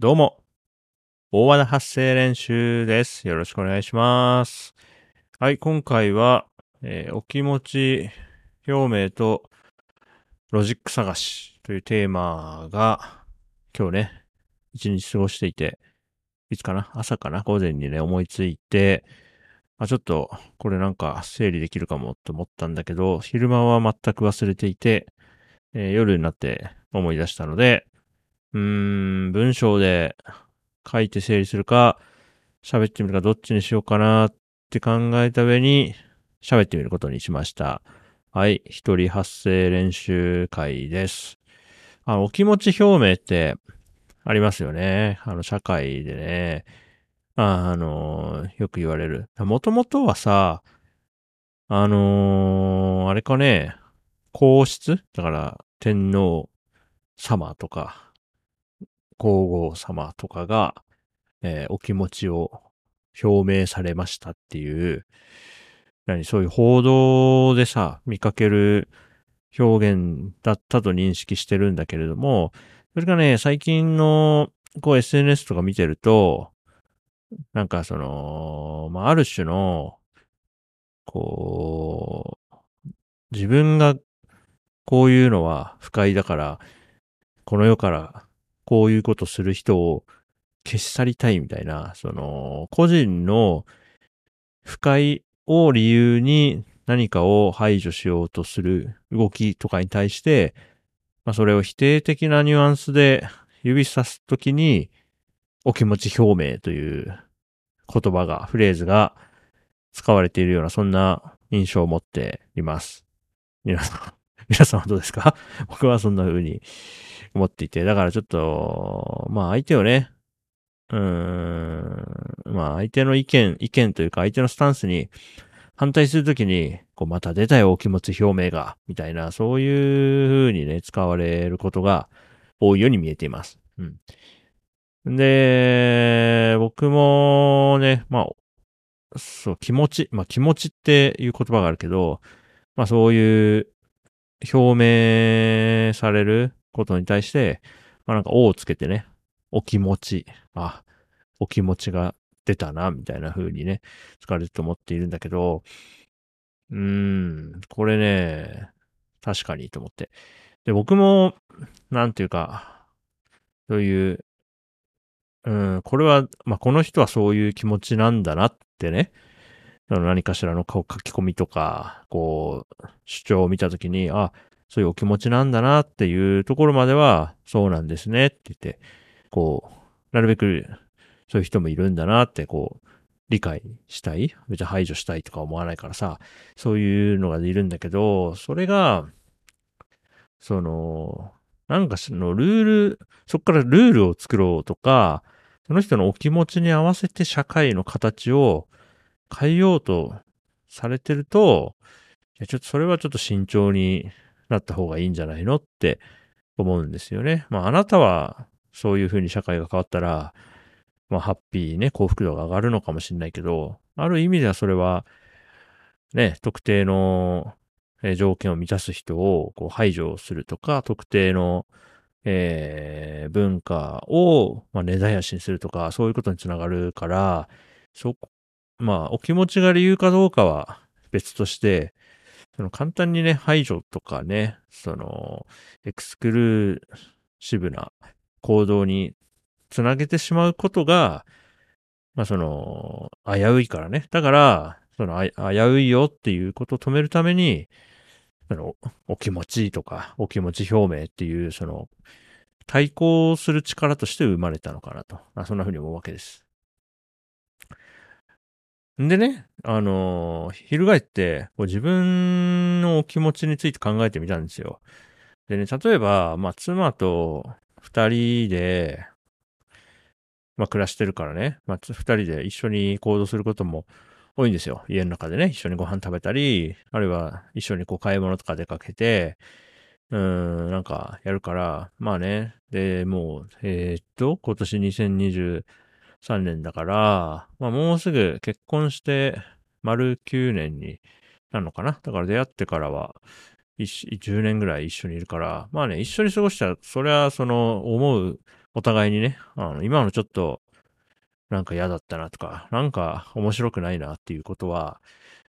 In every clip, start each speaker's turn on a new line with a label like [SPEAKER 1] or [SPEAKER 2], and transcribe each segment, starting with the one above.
[SPEAKER 1] どうも、大和田発声練習です。よろしくお願いします。はい、今回は、えーお気持ち表明とロジック探しというテーマが、今日ね、一日過ごしていて、いつかな？朝かな？午前にね、思いついて、あ、ちょっと、これなんか整理できるかもと思ったんだけど、昼間は全く忘れていて、えー夜になって思い出したので、うーん、文章で書いて整理するか、喋ってみるかどっちにしようかなって考えた上に、喋ってみることにしました。はい、一人発声練習会です。あの、お気持ち表明ってありますよね。あの、社会でね。ああの、よく言われる。もともとはさ、あのーあれかね、皇室？だから、天皇様とか、皇后様とかが、えーお気持ちを表明されましたっていう、何、そういう報道でさ、見かける表現だったと認識してるんだけれども、それがね、最近の、こう SNS とか見てると、なんかその、まあ、ある種の、こう、自分がこういうのは不快だから、この世からこういうことする人を消し去りたいみたいな、その、個人の不快を理由に何かを排除しようとする動きとかに対して、まあそれを否定的なニュアンスで指さすときに、お気持ち表明という言葉が、フレーズが使われているような、そんな印象を持っています。皆さん、皆さんはどうですか？僕はそんな風に思っていて、だからちょっと、まあ相手をね、うーん、まあ相手の意見、意見というか相手のスタンスに反対するときに、こうまた出たよお気持ち表明が、みたいな、そういう風にね、使われることが多いように見えています。うん。で、僕もね、まあ、そう、気持ち、まあ気持ちっていう言葉があるけど、まあそういう表明されることに対して、まあなんか、おをつけてね、お気持ち、あ、お気持ちが出たな、みたいな風にね、使われると思っているんだけど、うーん、これね、確かにと思って。で、僕も、なんていうか、そういう、うん、これは、まあ、この人はそういう気持ちなんだなってね、何かしらの書き込みとか、こう、主張を見たときに、あ、そういうお気持ちなんだなっていうところまでは、そうなんですねって言って、こう、なるべくそういう人もいるんだなって、こう、理解したい別に排除したいとか思わないからさ、そういうのがいるんだけど、それが、その、なんかそのルール、そこからルールを作ろうとか、その人のお気持ちに合わせて社会の形を変えようとされてると、いやちょっとそれはちょっと慎重になった方がいいんじゃないのって思うんですよね。まああなたはそういうふうに社会が変わったら、まあハッピーね、幸福度が上がるのかもしれないけど、ある意味ではそれは、ね、特定の条件を満たす人をこう排除するとか、特定の、えー文化を、まあ、根絶やしにするとか、そういうことにつながるから、そこ、まあ、お気持ちが理由かどうかは別として、その簡単にね、排除とかね、その、エクスクルーシブな行動につなげてしまうことが、まあその、危ういからね。だから、その、危ういよっていうことを止めるために、その、お気持ちとか、お気持ち表明っていう、その、対抗する力として生まれたのかなと。まあそんな風に思うわけです。んでね、あのー翻って、こう自分の気持ちについて考えてみたんですよ。でね、例えば、まあ、妻と二人で、まあ、暮らしてるからね、まあ、二人で一緒に行動することも多いんですよ。家の中でね、一緒にご飯食べたり、あるいは一緒にこう買い物とか出かけて、うん、なんかやるから、まあね、で、もう、えーっと、今年2023 3年だから、まあもうすぐ結婚して丸9年になるのかな。だから出会ってからは、10年ぐらい一緒にいるから、まあね、一緒に過ごしたら、それはその思うお互いにね、あの、今のちょっと、なんか嫌だったなとか、なんか面白くないなっていうことは、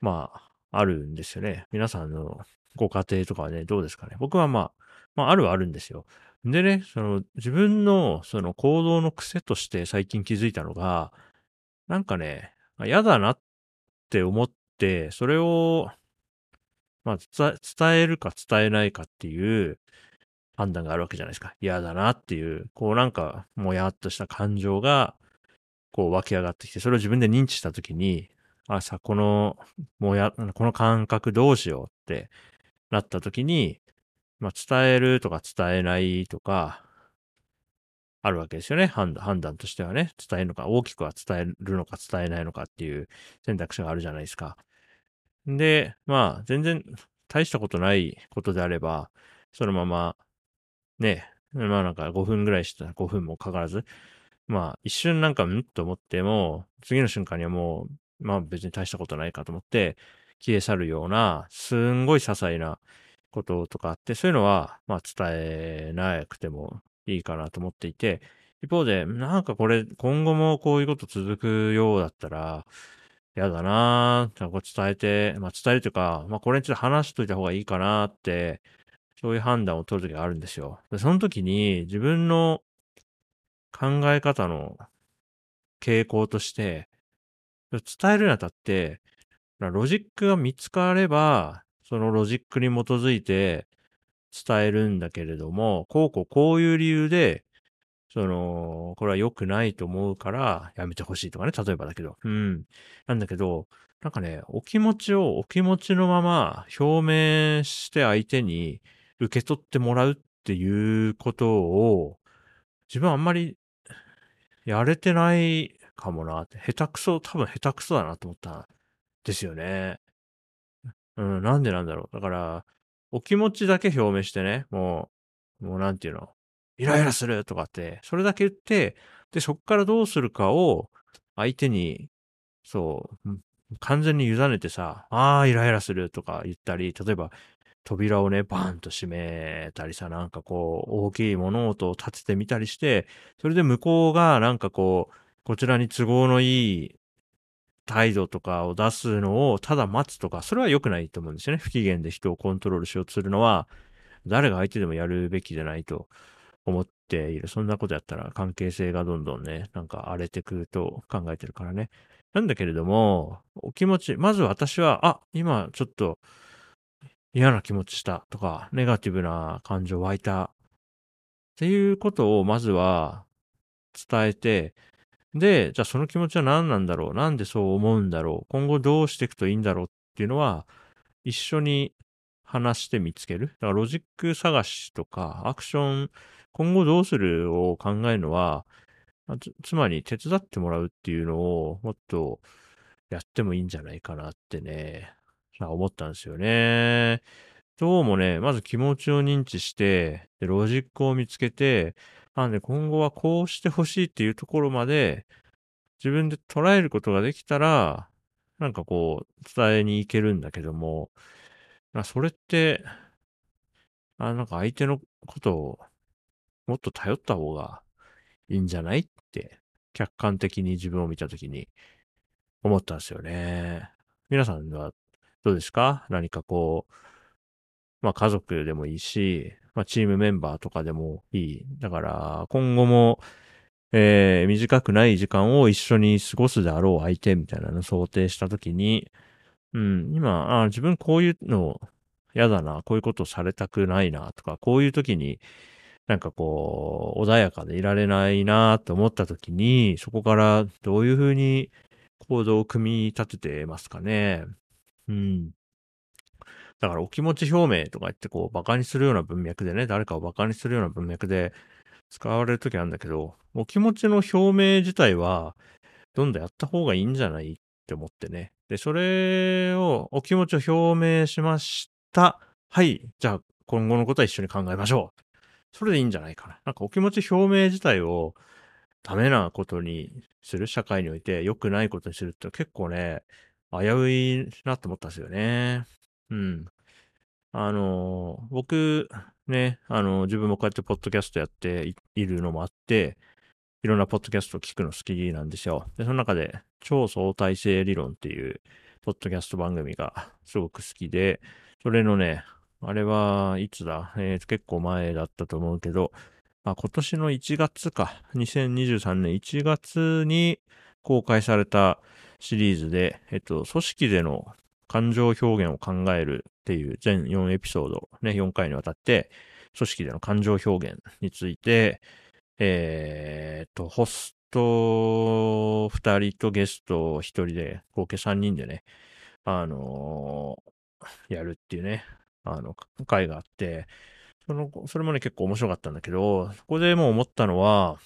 [SPEAKER 1] まあ、あるんですよね。皆さんのご家庭とかはね、どうですかね。僕はまあ、まあ、あるはあるんですよ。でね、その、自分の、その行動の癖として最近気づいたのが、なんかね、嫌だなって思って、それを、まあ、伝えるか伝えないかっていう判断があるわけじゃないですか。嫌だなっていう、こうなんか、もやっとした感情が、こう湧き上がってきて、それを自分で認知したときに、あ、さ、この、もや、この感覚どうしようってなったときに、まあ、伝えるとか伝えないとか、あるわけですよね。判断、判断としてはね。伝えるのか、大きくは伝えるのか伝えないのかっていう選択肢があるじゃないですか。で、まあ、全然大したことないことであれば、そのまま、ね、まあなんか5分ぐらいしたら5分もかからず、まあ一瞬なんかんと思っても、次の瞬間にはもう、まあ別に大したことないかと思って消え去るような、すんごい些細なこととかあって、そういうのは、まあ伝えなくてもいいかなと思っていて、一方で、なんかこれ、今後もこういうこと続くようだったら、嫌だなぁ、こう伝えて、まあ伝えるというか、まあこれについて話しといた方がいいかなって、そういう判断を取るときがあるんですよ。でその時に自分の考え方の傾向として、伝えるにあたって、ロジックが見つかれば、そのロジックに基づいて伝えるんだけれども、こうこうこういう理由で、その、これは良くないと思うからやめてほしいとかね、例えばだけど。うん。なんだけど、なんかね、お気持ちをお気持ちのまま表明して相手に受け取ってもらうっていうことを、自分あんまりやれてないかもなって、下手くそ、多分下手くそだなと思ったんですよね。うん、なんでなんだろう。だから、お気持ちだけ表明してね、もう、もうなんていうの、イライラするとかって、それだけ言って、で、そっからどうするかを相手に、そう、完全に委ねてさ、ああ、イライラするとか言ったり、例えば、扉をね、バーンと閉めたりさ、なんかこう、大きい物音を立ててみたりして、それで向こうがなんかこう、こちらに都合のいい態度とかを出すのをただ待つとか、それは良くないと思うんですよね。不機嫌で人をコントロールしようとするのは、誰が相手でもやるべきじゃないと思っている。そんなことやったら関係性がどんどんね、なんか荒れてくると考えてるからね。なんだけれども、お気持ち、まず私は、あ、今ちょっと嫌な気持ちしたとか、ネガティブな感情湧いたっていうことをまずは伝えて、で、じゃあその気持ちは何なんだろう？なんでそう思うんだろう？今後どうしていくといいんだろうっていうのは、一緒に話して見つける？だからロジック探しとか、アクション、今後どうするを考えるのは、つつまり手伝ってもらうっていうのをもっとやってもいいんじゃないかなってね、思ったんですよね。どうもね、まず気持ちを認知して、でロジックを見つけて、なんで今後はこうしてほしいっていうところまで自分で捉えることができたら、なんかこう伝えに行けるんだけども、それって、あなんか相手のことをもっと頼った方がいいんじゃないって、客観的に自分を見たときに思ったんですよね。皆さんはどうですか？何かこう、まあ家族でもいいし、まあチームメンバーとかでもいい。だから今後も、えー、短くない時間を一緒に過ごすであろう相手みたいなのを想定したときに、うん、今、あ自分こういうの嫌だな、こういうことされたくないなとか、こういう時になんかこう、穏やかでいられないなと思った時に、そこからどういうふうに行動を組み立ててますかね。うん。だからお気持ち表明とか言ってこう、馬鹿にするような文脈でね、誰かを馬鹿にするような文脈で使われるときあるんだけど、お気持ちの表明自体は、どんどんやった方がいいんじゃないって思ってね。で、それを、お気持ちを表明しました。はい。じゃあ、今後のことは一緒に考えましょう。それでいいんじゃないかな。なんかお気持ち表明自体をダメなことにする、社会において良くないことにするって結構ね、危ういなって思ったんですよね。うん。あの、僕、ね、あの、自分もこうやってポッドキャストやっているのもあって、いろんなポッドキャストを聞くの好きなんですよ。で、その中で、超相対性理論っていう、ポッドキャスト番組がすごく好きで、それのね、あれはいつだ、えー、結構前だったと思うけど、あ、今年の1月か、2023年1月に公開されたシリーズで、えっと、組織での感情表現を考えるっていう全4エピソード、ね、4回にわたって、組織での感情表現について、えーっと、ホスト2人とゲスト1人で、合計3人でね、あのーやるっていうね、あの、回があって、その、それもね、結構面白かったんだけど、そこでもう思ったのは、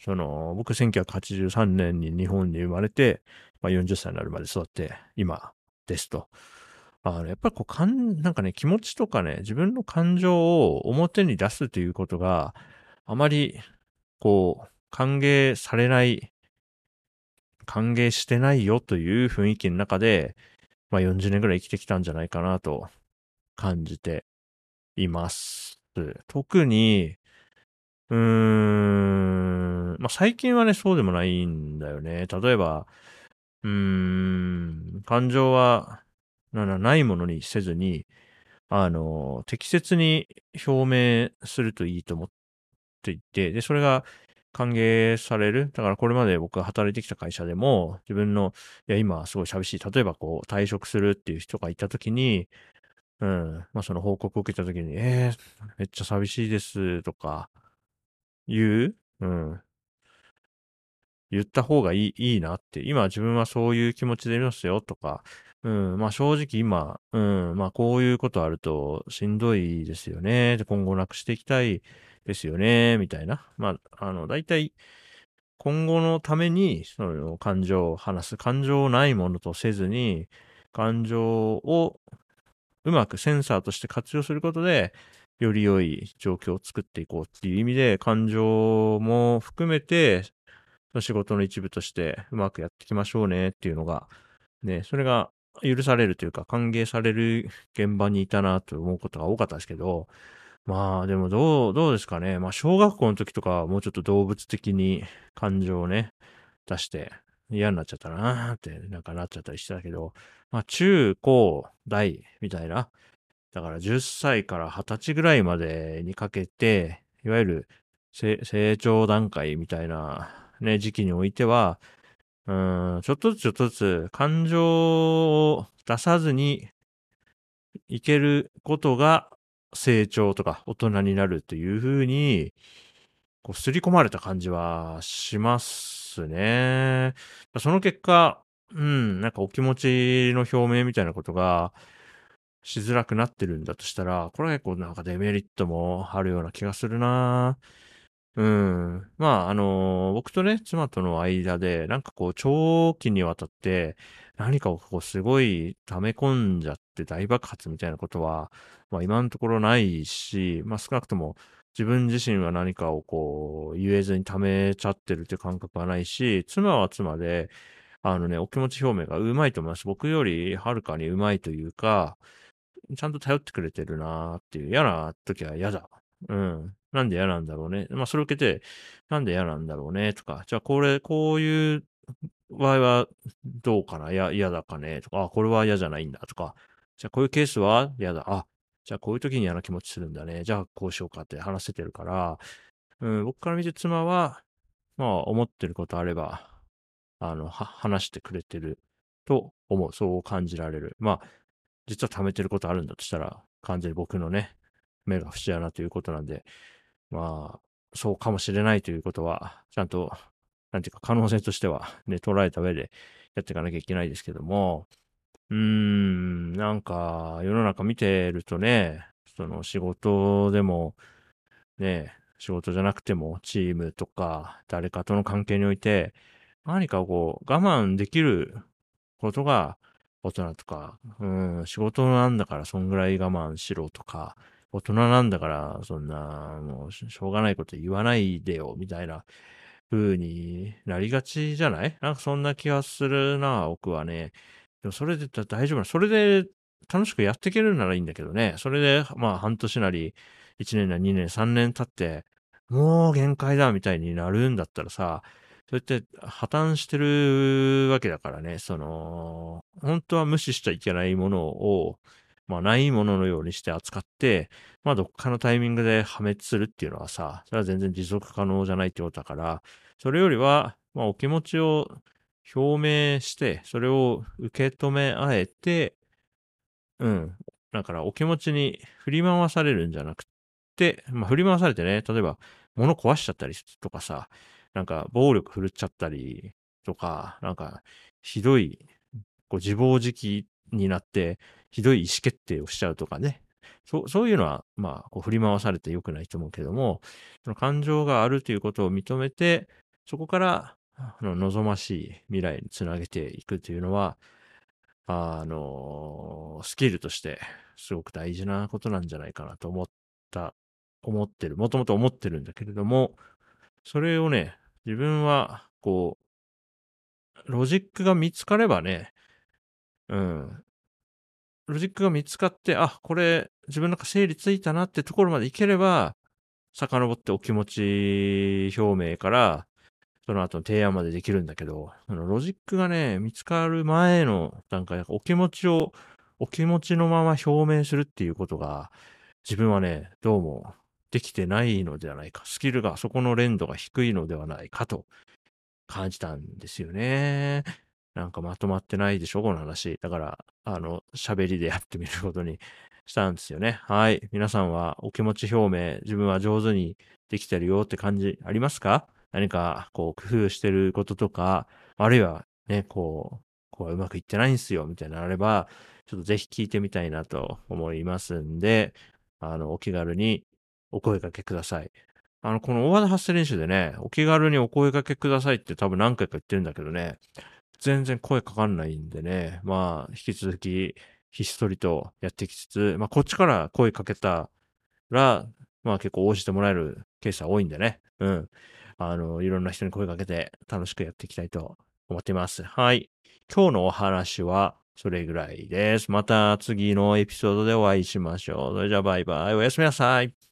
[SPEAKER 1] その、僕1983年に日本に生まれて、まあ、40歳になるまで育って、今ですと。あの、やっぱりこう、かん、なんかね、気持ちとかね、自分の感情を表に出すということがあまり、こう、歓迎されない、歓迎してないよという雰囲気の中で、まあ40年ぐらい生きてきたんじゃないかなと感じています。特に、うーん、まあ最近はね、そうでもないんだよね。例えば、うん、感情は、ななないものにせずに、あの、適切に表明するといいと思っていて、で、それが歓迎される。だからこれまで僕が働いてきた会社でも、自分の、いや、今すごい寂しい。例えばこう、退職するっていう人がいたときに、うん、まあその報告を受けたときに、えー、めっちゃ寂しいですとか、言ううん。言った方がいい、いいなって。今自分はそういう気持ちでいますよとか、うん、まあ正直今、うん、まあこういうことあるとしんどいですよね。で今後なくしていきたいですよね、みたいな。まあ、あの、大体、今後のために、その感情を話す。感情をないものとせずに、感情をうまくセンサーとして活用することで、より良い状況を作っていこうっていう意味で、感情も含めて、仕事の一部としてうまくやっていきましょうねっていうのが、ね、それが許されるというか歓迎される現場にいたなと思うことが多かったですけど、まあでもどう、どうですかね。まあ小学校の時とかはもうちょっと動物的に感情をね、出して嫌になっちゃったなーってなんかなっちゃったりしてたけど、まあ中高大みたいな、だから10歳から20歳ぐらいまでにかけて、いわゆる成長段階みたいなね、時期においては、うん、ちょっとずつちょっとずつ感情を出さずにいけることが成長とか大人になるというふうに、こう、すり込まれた感じはしますね。その結果、うん、なんかお気持ちの表明みたいなことがしづらくなってるんだとしたら、これは結構なんかデメリットもあるような気がするなうん。まあ、あの僕とね、妻との間で、なんかこう、長期にわたって、何かをこう、すごい溜め込んじゃって大爆発みたいなことは、まあ今のところないし、まあ少なくとも自分自身は何かをこう、言えずに溜めちゃってるって感覚はないし、妻は妻で、あのね、お気持ち表明がうまいと思います。僕よりはるかにうまいというか、ちゃんと頼ってくれてるなーっていう、嫌な時は嫌だ。うん。なんで嫌なんだろうね。まあ、それを受けて、なんで嫌なんだろうね、とか、じゃあこれ、こういう場合はどうかな嫌、嫌だかね、とか、あ、これは嫌じゃないんだ、とか、じゃあこういうケースは嫌だ。あ、じゃあこういう時に嫌な気持ちするんだね。じゃあこうしようかって話せてるから、うん、僕から見て妻は、まあ、思ってることあれば、あの、は、話してくれてると思う。そう感じられる。まあ、実は溜めてることあるんだとしたら、完全に僕のね、目が節穴ということなんで、まあ、そうかもしれないということは、ちゃんと、なんていうか可能性としてはね、捉えた上でやっていかなきゃいけないですけども、うーん、なんか、世の中見てるとね、その仕事でも、ね、仕事じゃなくてもチームとか誰かとの関係において、何かこう我慢できることが大人とか、うん、仕事なんだからそんぐらい我慢しろとか、大人なんだからそんな、もうしょうがないこと言わないでよ、みたいな風になりがちじゃない？なんかそんな気がするな、僕はね。でもそれで大丈夫な。それで楽しくやっていけるならいいんだけどね。それで、まあ半年なり、1年なり2年、3年経って、もう限界だみたいになるんだったらさ、それって破綻してるわけだからね、その、本当は無視しちゃいけないものを、まあないもののようにして扱って、まあどっかのタイミングで破滅するっていうのはさ、それは全然持続可能じゃないってことだから、それよりは、まあお気持ちを表明して、それを受け止めあえて、うん。だからお気持ちに振り回されるんじゃなくて、まあ振り回されてね、例えば物壊しちゃったりとかさ、なんか暴力振るっちゃったりとか、なんかひどい、こう自暴自棄になって、ひどい意思決定をしちゃうとかね。そう、そういうのは、まあ、こう振り回されて良くないと思うけども、その感情があるということを認めて、そこから、あの、望ましい未来につなげていくというのは、あの、スキルとしてすごく大事なことなんじゃないかなと思った、思ってる、もともと思ってるんだけれども、それをね、自分は、こう、ロジックが見つかればね、うん、ロジックが見つかって、あ、これ自分の中整理ついたなってところまでいければ、遡ってお気持ち表明からその後の提案までできるんだけど、そのロジックがね、見つかる前の段階、お気持ちを、お気持ちのまま表明するっていうことが、自分はね、どうもできてないのではないか。スキルが、そこの連度が低いのではないかと感じたんですよね。なんかまとまってないでしょ、この話。だから、あの、喋りでやってみることに したんですよね。はい。皆さんはお気持ち表明、自分は上手にできてるよって感じありますか？何かこう工夫してることとか、あるいはね、こう、こううまくいってないんですよ、みたいなのあれば、ちょっとぜひ聞いてみたいなと思いますんで、あの、お気軽にお声掛けください。あの、この大技発声練習でね、お気軽にお声掛けくださいって多分何回か言ってるんだけどね、全然声かかんないんでね、まあ、引き続き、ひっそりとやってきつつ、まあ、こっちから声かけたら、まあ結構応じてもらえるケースは多いんでね。うん。あの、いろんな人に声かけて楽しくやっていきたいと思っています。はい。今日のお話はそれぐらいです。また次のエピソードでお会いしましょう。それじゃあバイバイ。おやすみなさい。